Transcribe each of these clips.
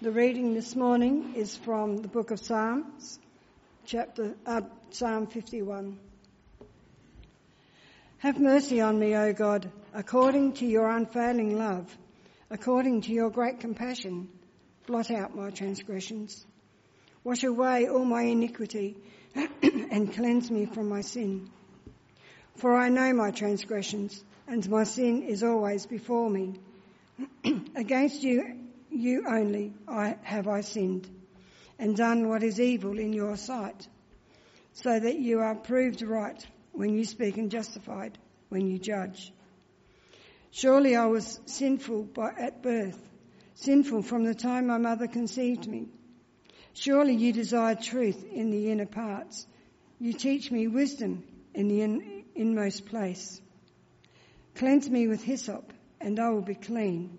The reading this morning is from the book of Psalms, chapter uh, Psalm 51. Have mercy on me, O God, according to your unfailing love, according to your great compassion. Blot out my transgressions. Wash away all my iniquity and cleanse me from my sin. For I know my transgressions, and my sin is always before me. Against you you only I, have I sinned and done what is evil in your sight, so that you are proved right when you speak and justified when you judge. Surely I was sinful by, at birth, sinful from the time my mother conceived me. Surely you desire truth in the inner parts. You teach me wisdom in the in, inmost place. Cleanse me with hyssop and I will be clean.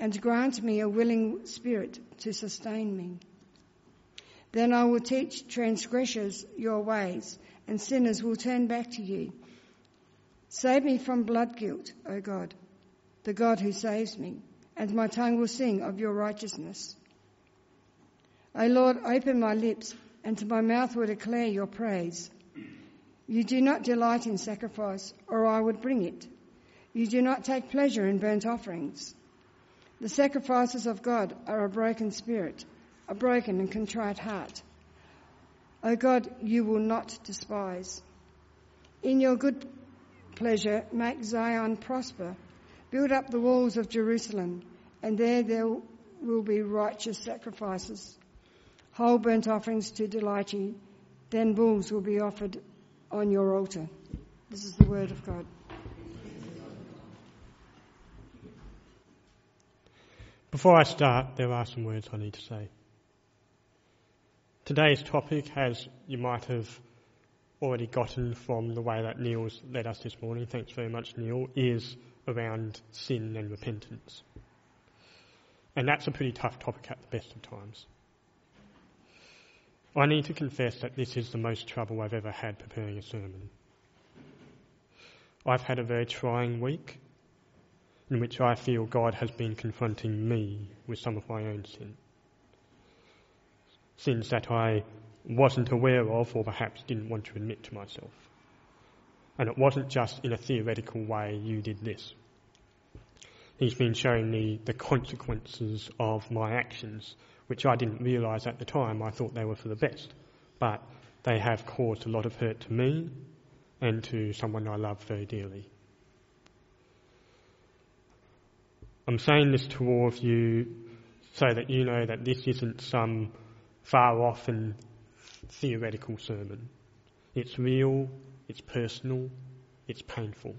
and grant me a willing spirit to sustain me. Then I will teach transgressors your ways, and sinners will turn back to you. Save me from blood guilt, O God, the God who saves me, and my tongue will sing of your righteousness. O Lord, open my lips, and to my mouth will declare your praise. You do not delight in sacrifice, or I would bring it. You do not take pleasure in burnt offerings. The sacrifices of God are a broken spirit, a broken and contrite heart. O God, you will not despise. In your good pleasure, make Zion prosper. Build up the walls of Jerusalem, and there there will be righteous sacrifices. Whole burnt offerings to delight you. Then bulls will be offered on your altar. This is the word of God. Before I start, there are some words I need to say. Today's topic, as you might have already gotten from the way that Neil's led us this morning, thanks very much, Neil, is around sin and repentance. And that's a pretty tough topic at the best of times. I need to confess that this is the most trouble I've ever had preparing a sermon. I've had a very trying week in which I feel God has been confronting me with some of my own sin. Sins that I wasn't aware of or perhaps didn't want to admit to myself. And it wasn't just in a theoretical way, you did this. He's been showing me the consequences of my actions, which I didn't realise at the time. I thought they were for the best. But they have caused a lot of hurt to me and to someone I love very dearly. I'm saying this to all of you so that you know that this isn't some far off and theoretical sermon. It's real, it's personal, it's painful.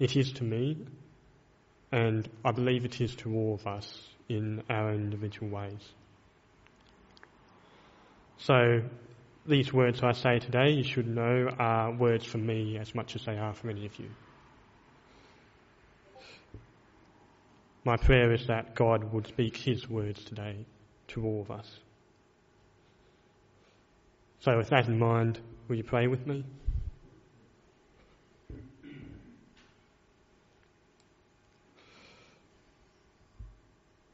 It is to me, and I believe it is to all of us in our individual ways. So, these words I say today, you should know, are words from me as much as they are from any of you. My prayer is that God would speak His words today to all of us. So, with that in mind, will you pray with me?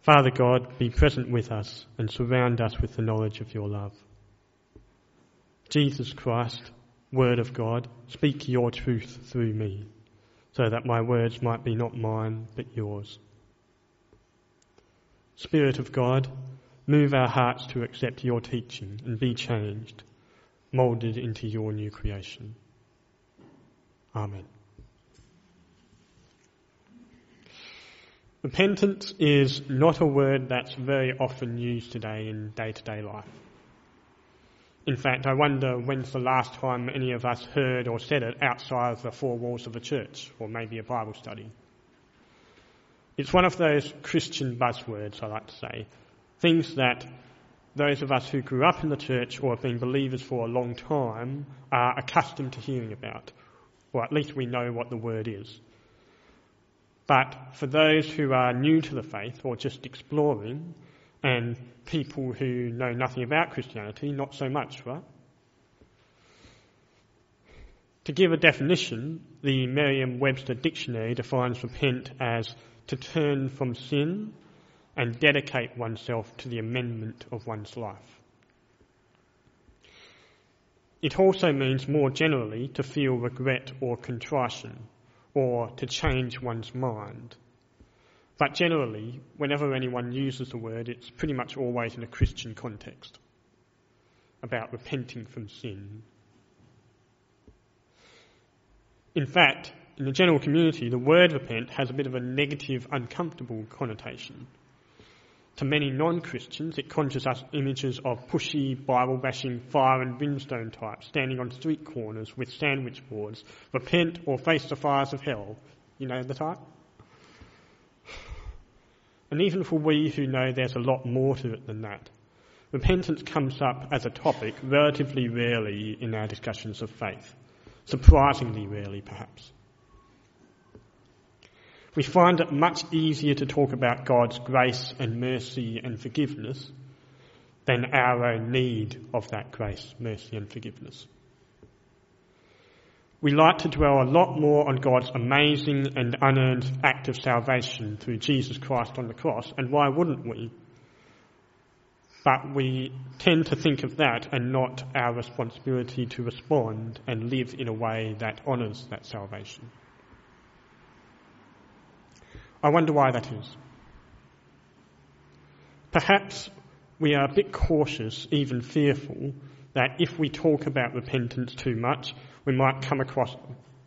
Father God, be present with us and surround us with the knowledge of your love. Jesus Christ, Word of God, speak your truth through me, so that my words might be not mine, but yours. Spirit of God, move our hearts to accept your teaching and be changed, moulded into your new creation. Amen. Repentance is not a word that's very often used today in day to day life. In fact, I wonder when's the last time any of us heard or said it outside of the four walls of a church or maybe a Bible study. It's one of those Christian buzzwords, I like to say. Things that those of us who grew up in the church or have been believers for a long time are accustomed to hearing about, or at least we know what the word is. But for those who are new to the faith or just exploring, and people who know nothing about Christianity, not so much, right? To give a definition, the Merriam Webster Dictionary defines repent as to turn from sin and dedicate oneself to the amendment of one's life. It also means more generally to feel regret or contrition, or to change one's mind. But generally, whenever anyone uses the word, it's pretty much always in a Christian context about repenting from sin. In fact, in the general community, the word repent has a bit of a negative, uncomfortable connotation. To many non-Christians, it conjures us images of pushy, Bible-bashing, fire and brimstone types standing on street corners with sandwich boards, repent or face the fires of hell. You know the type? And even for we who know there's a lot more to it than that, repentance comes up as a topic relatively rarely in our discussions of faith. Surprisingly rarely, perhaps we find it much easier to talk about God's grace and mercy and forgiveness than our own need of that grace, mercy and forgiveness. We like to dwell a lot more on God's amazing and unearned act of salvation through Jesus Christ on the cross, and why wouldn't we? But we tend to think of that and not our responsibility to respond and live in a way that honours that salvation. I wonder why that is. Perhaps we are a bit cautious, even fearful, that if we talk about repentance too much, we might come across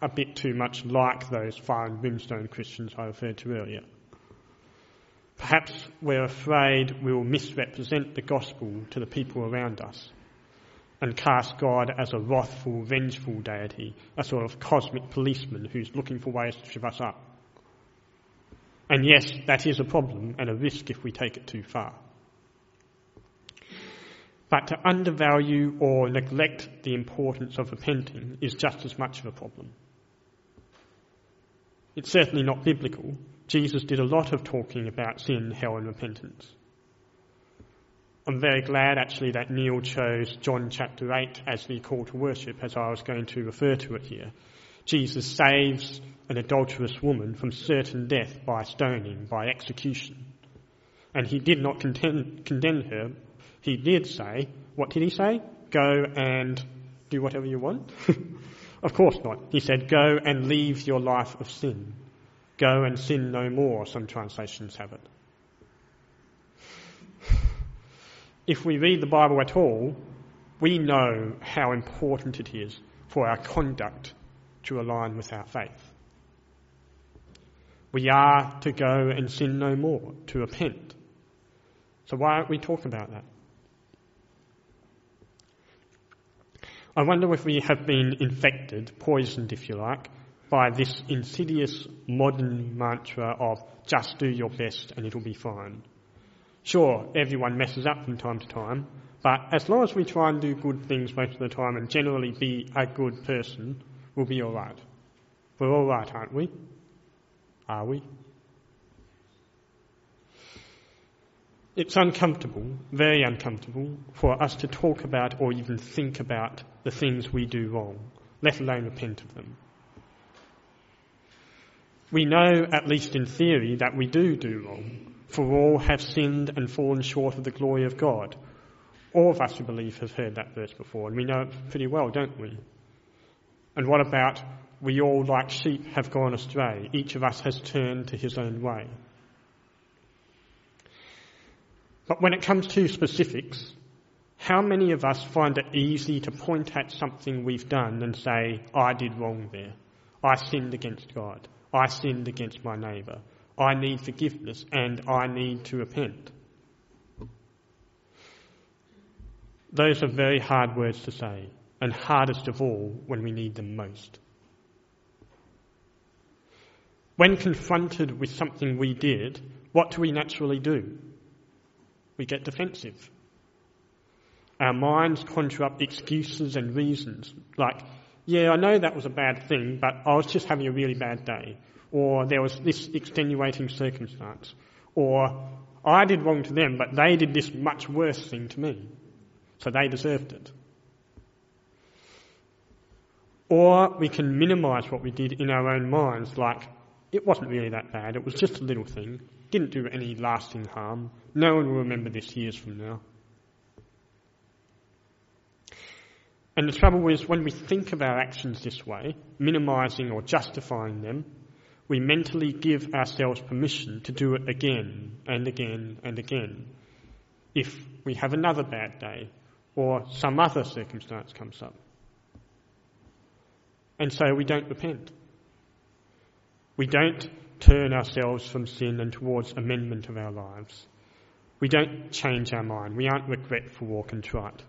a bit too much like those fire and brimstone Christians I referred to earlier. Perhaps we're afraid we will misrepresent the gospel to the people around us and cast God as a wrathful, vengeful deity, a sort of cosmic policeman who's looking for ways to trip us up. And yes, that is a problem and a risk if we take it too far. But to undervalue or neglect the importance of repenting is just as much of a problem. It's certainly not biblical. Jesus did a lot of talking about sin, hell, and repentance. I'm very glad actually that Neil chose John chapter 8 as the call to worship as I was going to refer to it here. Jesus saves an adulterous woman from certain death by stoning, by execution. And he did not condemn, condemn her. He did say, what did he say? Go and do whatever you want? of course not. He said, go and leave your life of sin. Go and sin no more, some translations have it. If we read the Bible at all, we know how important it is for our conduct to align with our faith. We are to go and sin no more, to repent. So why aren't we talking about that? I wonder if we have been infected, poisoned if you like, by this insidious modern mantra of just do your best and it'll be fine. Sure, everyone messes up from time to time, but as long as we try and do good things most of the time and generally be a good person, we'll be alright. We're alright, aren't we? Are we? It's uncomfortable, very uncomfortable, for us to talk about or even think about the things we do wrong, let alone repent of them. We know, at least in theory, that we do do wrong, for all have sinned and fallen short of the glory of God. All of us who believe have heard that verse before, and we know it pretty well, don't we? And what about we all, like sheep, have gone astray. Each of us has turned to his own way. But when it comes to specifics, how many of us find it easy to point at something we've done and say, I did wrong there. I sinned against God. I sinned against my neighbour. I need forgiveness and I need to repent. Those are very hard words to say, and hardest of all when we need them most. When confronted with something we did, what do we naturally do? We get defensive. Our minds conjure up excuses and reasons like, yeah, I know that was a bad thing, but I was just having a really bad day. Or there was this extenuating circumstance. Or I did wrong to them, but they did this much worse thing to me. So they deserved it. Or we can minimise what we did in our own minds, like, it wasn't really that bad, it was just a little thing, didn't do any lasting harm, no one will remember this years from now. And the trouble is, when we think of our actions this way, minimising or justifying them, we mentally give ourselves permission to do it again and again and again. If we have another bad day or some other circumstance comes up. And so we don't repent. We don't turn ourselves from sin and towards amendment of our lives. We don't change our mind. We aren't regretful or contrite.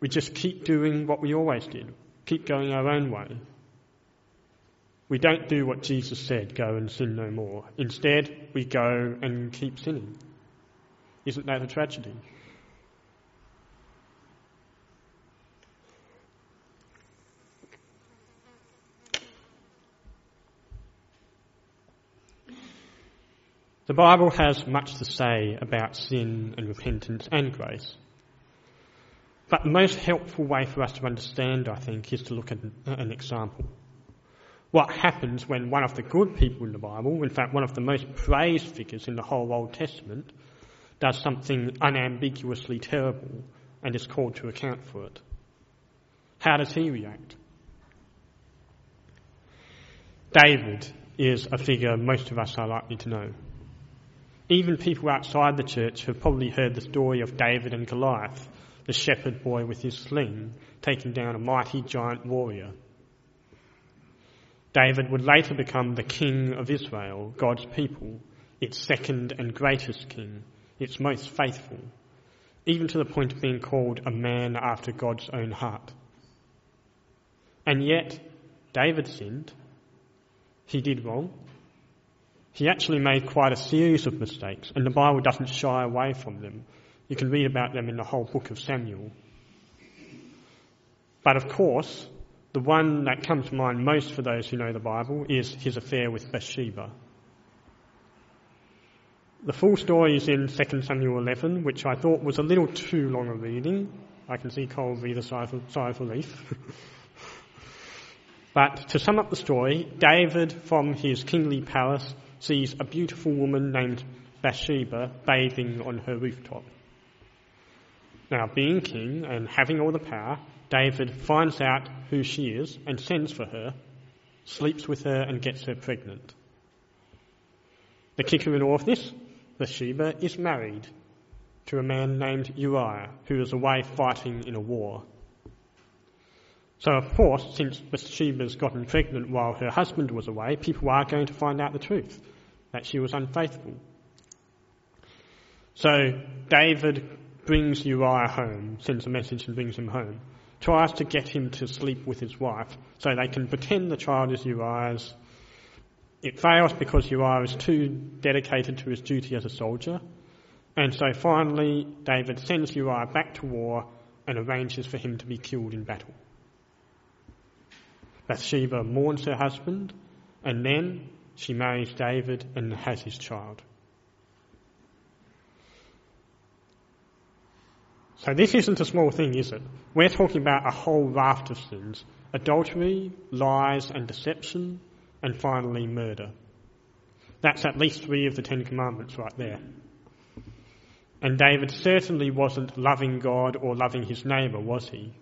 We just keep doing what we always did, keep going our own way. We don't do what Jesus said, go and sin no more. Instead, we go and keep sinning. Isn't that a tragedy? The Bible has much to say about sin and repentance and grace. But the most helpful way for us to understand, I think, is to look at an example. What happens when one of the good people in the Bible, in fact, one of the most praised figures in the whole Old Testament, does something unambiguously terrible and is called to account for it? How does he react? David is a figure most of us are likely to know. Even people outside the church have probably heard the story of David and Goliath the shepherd boy with his sling, taking down a mighty giant warrior. David would later become the king of Israel, God's people, its second and greatest king, its most faithful, even to the point of being called a man after God's own heart. And yet, David sinned. He did wrong. He actually made quite a series of mistakes, and the Bible doesn't shy away from them. You can read about them in the whole book of Samuel. But of course, the one that comes to mind most for those who know the Bible is his affair with Bathsheba. The full story is in 2 Samuel 11, which I thought was a little too long a reading. I can see Cole read a sigh of, sigh relief. but to sum up the story, David from his kingly palace sees a beautiful woman named Bathsheba bathing on her rooftop. Now, being king and having all the power, David finds out who she is and sends for her, sleeps with her, and gets her pregnant. The kicker in all of this Bathsheba is married to a man named Uriah, who is away fighting in a war. So, of course, since Bathsheba's gotten pregnant while her husband was away, people are going to find out the truth that she was unfaithful. So, David brings Uriah home, sends a message and brings him home, tries to get him to sleep with his wife so they can pretend the child is Uriah's. It fails because Uriah is too dedicated to his duty as a soldier. And so finally, David sends Uriah back to war and arranges for him to be killed in battle. Bathsheba mourns her husband, and then she marries David and has his child. So this isn't a small thing, is it? We're talking about a whole raft of sins. Adultery, lies and deception, and finally murder. That's at least three of the Ten Commandments right there. And David certainly wasn't loving God or loving his neighbour, was he?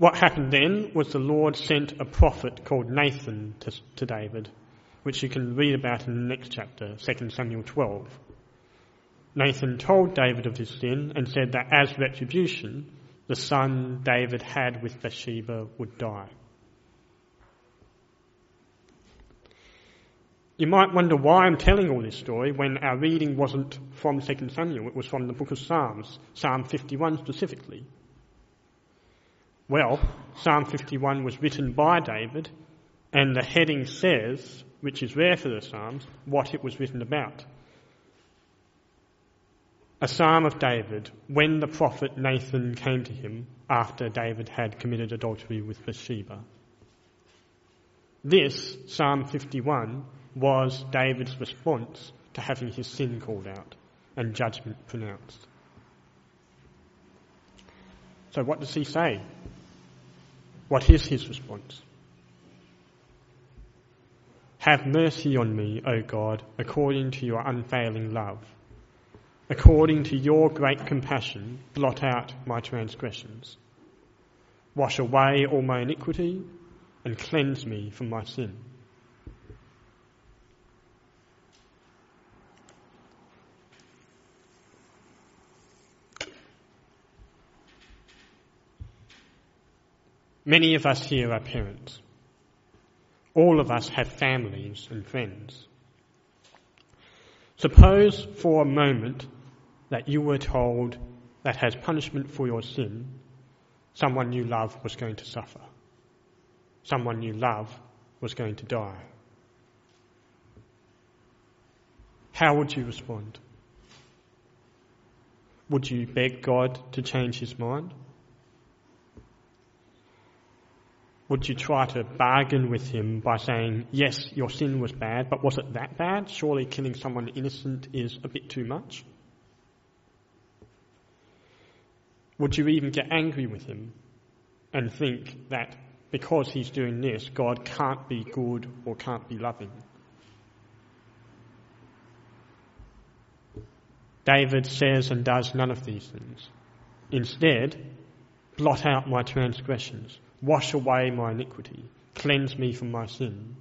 What happened then was the Lord sent a prophet called Nathan to, to David, which you can read about in the next chapter, 2 Samuel 12. Nathan told David of his sin and said that as retribution, the son David had with Bathsheba would die. You might wonder why I'm telling all this story when our reading wasn't from 2 Samuel, it was from the book of Psalms, Psalm 51 specifically. Well, Psalm 51 was written by David, and the heading says, which is rare for the Psalms, what it was written about. A psalm of David when the prophet Nathan came to him after David had committed adultery with Bathsheba. This, Psalm 51, was David's response to having his sin called out and judgment pronounced. So, what does he say? What is his response? Have mercy on me, O God, according to your unfailing love. According to your great compassion, blot out my transgressions. Wash away all my iniquity and cleanse me from my sin. Many of us here are parents. All of us have families and friends. Suppose for a moment that you were told that as punishment for your sin, someone you love was going to suffer. Someone you love was going to die. How would you respond? Would you beg God to change his mind? Would you try to bargain with him by saying, yes, your sin was bad, but was it that bad? Surely killing someone innocent is a bit too much? Would you even get angry with him and think that because he's doing this, God can't be good or can't be loving? David says and does none of these things. Instead, blot out my transgressions, wash away my iniquity, cleanse me from my sin.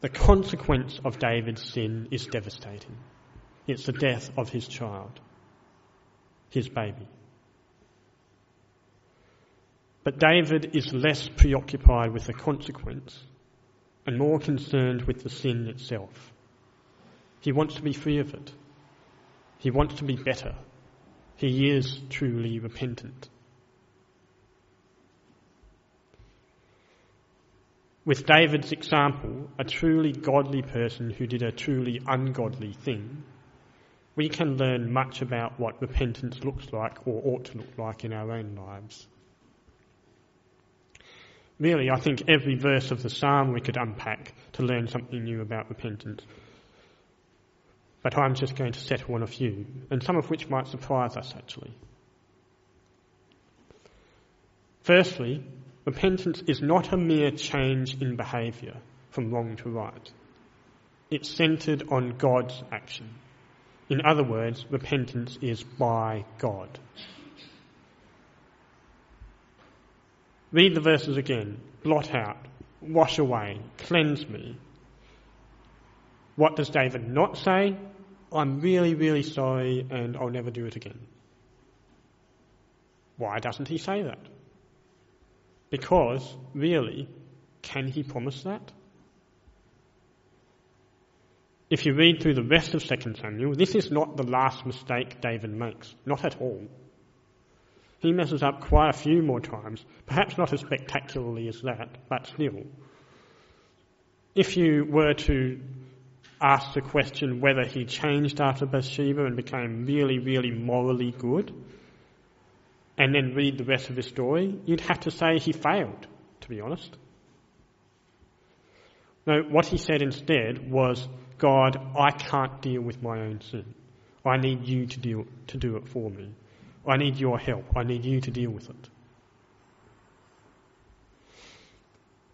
The consequence of David's sin is devastating. It's the death of his child his baby. But David is less preoccupied with the consequence and more concerned with the sin itself. He wants to be free of it. He wants to be better. He is truly repentant. With David's example, a truly godly person who did a truly ungodly thing we can learn much about what repentance looks like or ought to look like in our own lives. Really, I think every verse of the psalm we could unpack to learn something new about repentance. But I'm just going to settle on a few, and some of which might surprise us actually. Firstly, repentance is not a mere change in behaviour from wrong to right. It's centred on God's action. In other words, repentance is by God. Read the verses again. Blot out, wash away, cleanse me. What does David not say? I'm really, really sorry and I'll never do it again. Why doesn't he say that? Because, really, can he promise that? If you read through the rest of 2 Samuel, this is not the last mistake David makes. Not at all. He messes up quite a few more times, perhaps not as spectacularly as that, but still. If you were to ask the question whether he changed after Bathsheba and became really, really morally good, and then read the rest of the story, you'd have to say he failed, to be honest. No, what he said instead was, God, I can't deal with my own sin. I need you to, deal, to do it for me. I need your help. I need you to deal with it.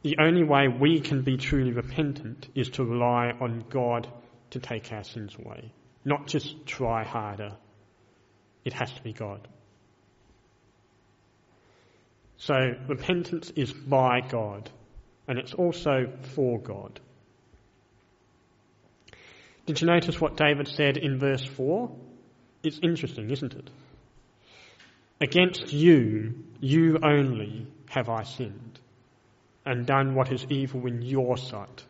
The only way we can be truly repentant is to rely on God to take our sins away, not just try harder. It has to be God. So repentance is by God, and it's also for God. Did you notice what David said in verse 4? It's interesting, isn't it? Against you, you only have I sinned and done what is evil in your sight.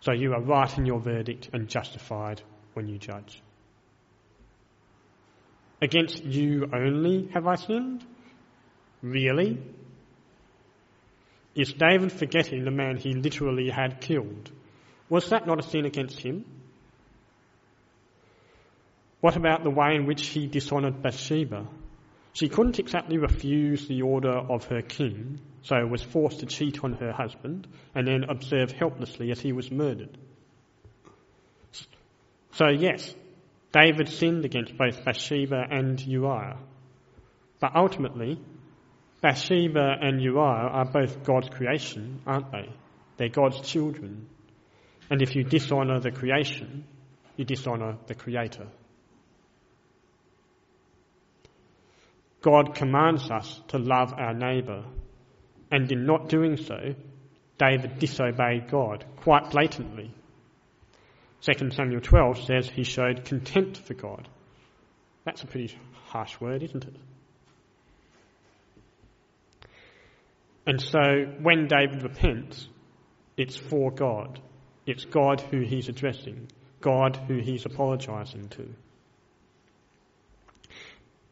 So you are right in your verdict and justified when you judge. Against you only have I sinned? Really? Is David forgetting the man he literally had killed? Was that not a sin against him? What about the way in which he dishonoured Bathsheba? She couldn't exactly refuse the order of her king, so was forced to cheat on her husband and then observe helplessly as he was murdered. So yes, David sinned against both Bathsheba and Uriah. But ultimately, Bathsheba and Uriah are both God's creation, aren't they? They're God's children. And if you dishonour the creation, you dishonour the Creator. God commands us to love our neighbour, and in not doing so, David disobeyed God quite blatantly. 2 Samuel 12 says he showed contempt for God. That's a pretty harsh word, isn't it? And so when David repents, it's for God. It's God who he's addressing, God who he's apologising to.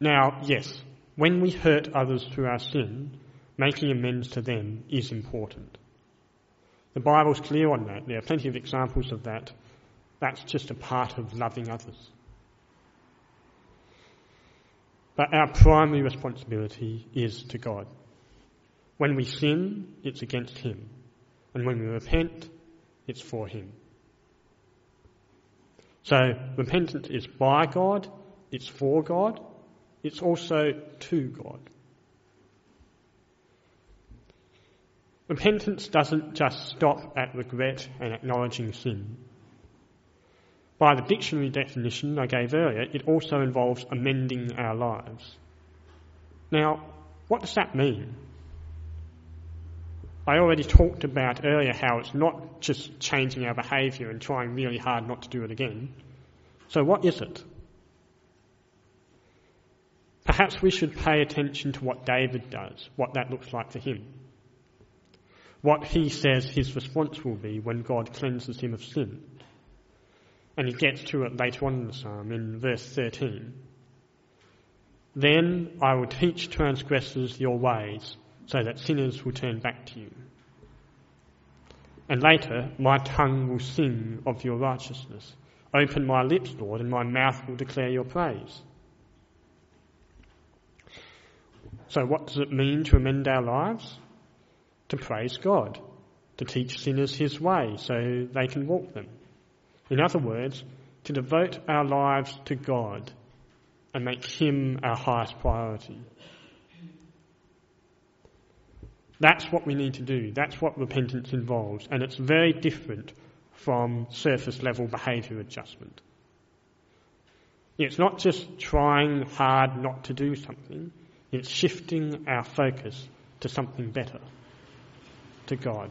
Now, yes, when we hurt others through our sin, making amends to them is important. The Bible's clear on that. There are plenty of examples of that. That's just a part of loving others. But our primary responsibility is to God. When we sin, it's against Him. And when we repent, it's for Him. So repentance is by God, it's for God, it's also to God. Repentance doesn't just stop at regret and acknowledging sin. By the dictionary definition I gave earlier, it also involves amending our lives. Now, what does that mean? I already talked about earlier how it's not just changing our behaviour and trying really hard not to do it again. So what is it? Perhaps we should pay attention to what David does, what that looks like for him. What he says his response will be when God cleanses him of sin. And he gets to it later on in the psalm in verse 13. Then I will teach transgressors your ways so that sinners will turn back to you. And later, my tongue will sing of your righteousness. Open my lips, Lord, and my mouth will declare your praise. So, what does it mean to amend our lives? To praise God, to teach sinners His way so they can walk them. In other words, to devote our lives to God and make Him our highest priority. That's what we need to do. That's what repentance involves. And it's very different from surface level behaviour adjustment. It's not just trying hard not to do something, it's shifting our focus to something better, to God.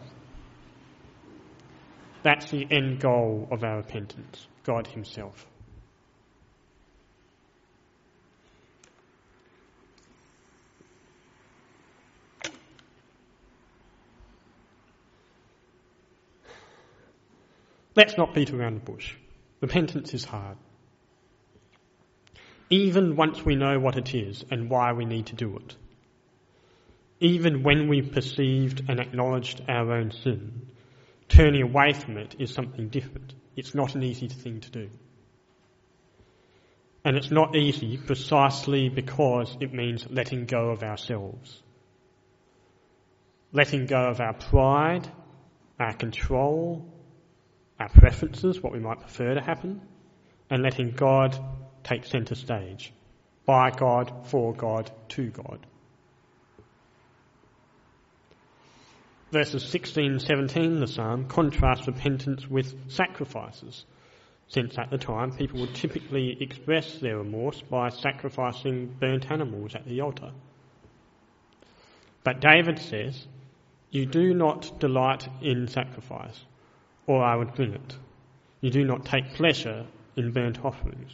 That's the end goal of our repentance, God Himself. Let's not beat around the bush. Repentance is hard. Even once we know what it is and why we need to do it. Even when we've perceived and acknowledged our own sin, turning away from it is something different. It's not an easy thing to do. And it's not easy precisely because it means letting go of ourselves. Letting go of our pride, our control, our preferences, what we might prefer to happen, and letting God take centre stage. By God, for God, to God. Verses 16 and 17 the psalm contrasts repentance with sacrifices, since at the time people would typically express their remorse by sacrificing burnt animals at the altar. But David says, You do not delight in sacrifice or I would bring it. You do not take pleasure in burnt offerings.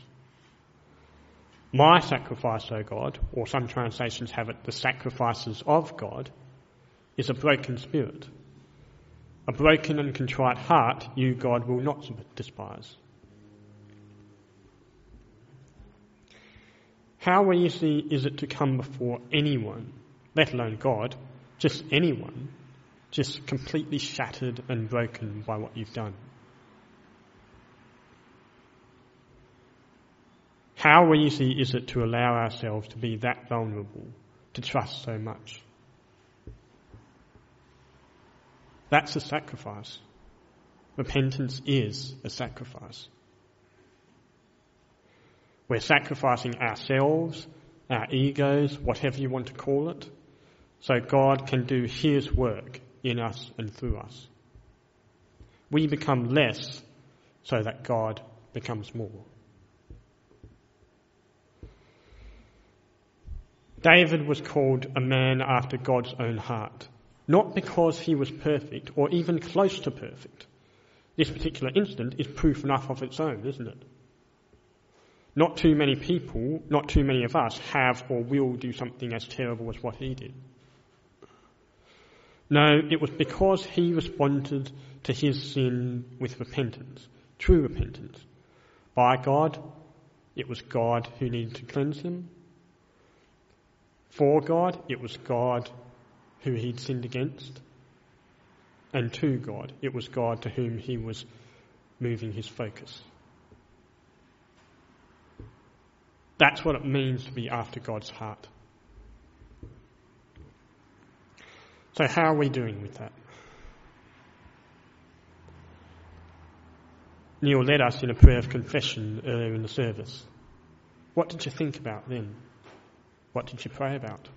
My sacrifice, O God, or some translations have it, the sacrifices of God, is a broken spirit. A broken and contrite heart you, God, will not despise. How easy is it to come before anyone, let alone God, just anyone, just completely shattered and broken by what you've done? How easy is it to allow ourselves to be that vulnerable, to trust so much? That's a sacrifice. Repentance is a sacrifice. We're sacrificing ourselves, our egos, whatever you want to call it, so God can do His work in us and through us. We become less so that God becomes more. David was called a man after God's own heart, not because he was perfect or even close to perfect. This particular incident is proof enough of its own, isn't it? Not too many people, not too many of us have or will do something as terrible as what he did. No, it was because he responded to his sin with repentance, true repentance. By God, it was God who needed to cleanse him. For God, it was God who he'd sinned against. And to God, it was God to whom he was moving his focus. That's what it means to be after God's heart. So, how are we doing with that? Neil led us in a prayer of confession earlier in the service. What did you think about then? What did you pray about?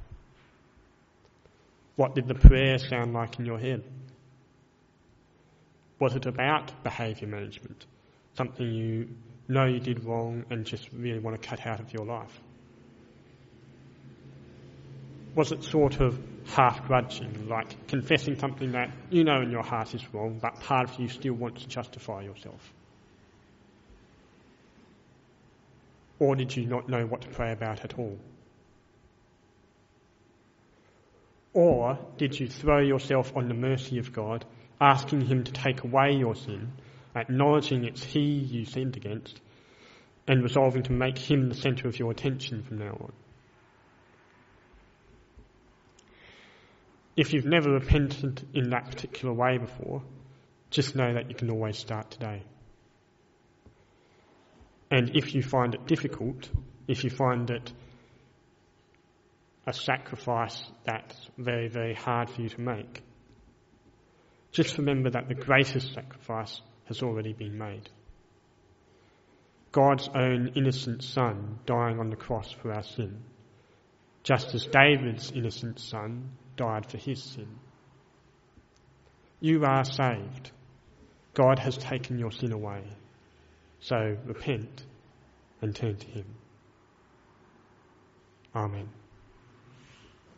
What did the prayer sound like in your head? Was it about behaviour management? Something you know you did wrong and just really want to cut out of your life? Was it sort of half grudging, like confessing something that you know in your heart is wrong, but part of you still wants to justify yourself? Or did you not know what to pray about at all? Or did you throw yourself on the mercy of God, asking Him to take away your sin, acknowledging it's He you sinned against, and resolving to make Him the centre of your attention from now on? If you've never repented in that particular way before, just know that you can always start today. And if you find it difficult, if you find it a sacrifice that's very, very hard for you to make. Just remember that the greatest sacrifice has already been made. God's own innocent son dying on the cross for our sin, just as David's innocent son died for his sin. You are saved. God has taken your sin away. So repent and turn to him. Amen.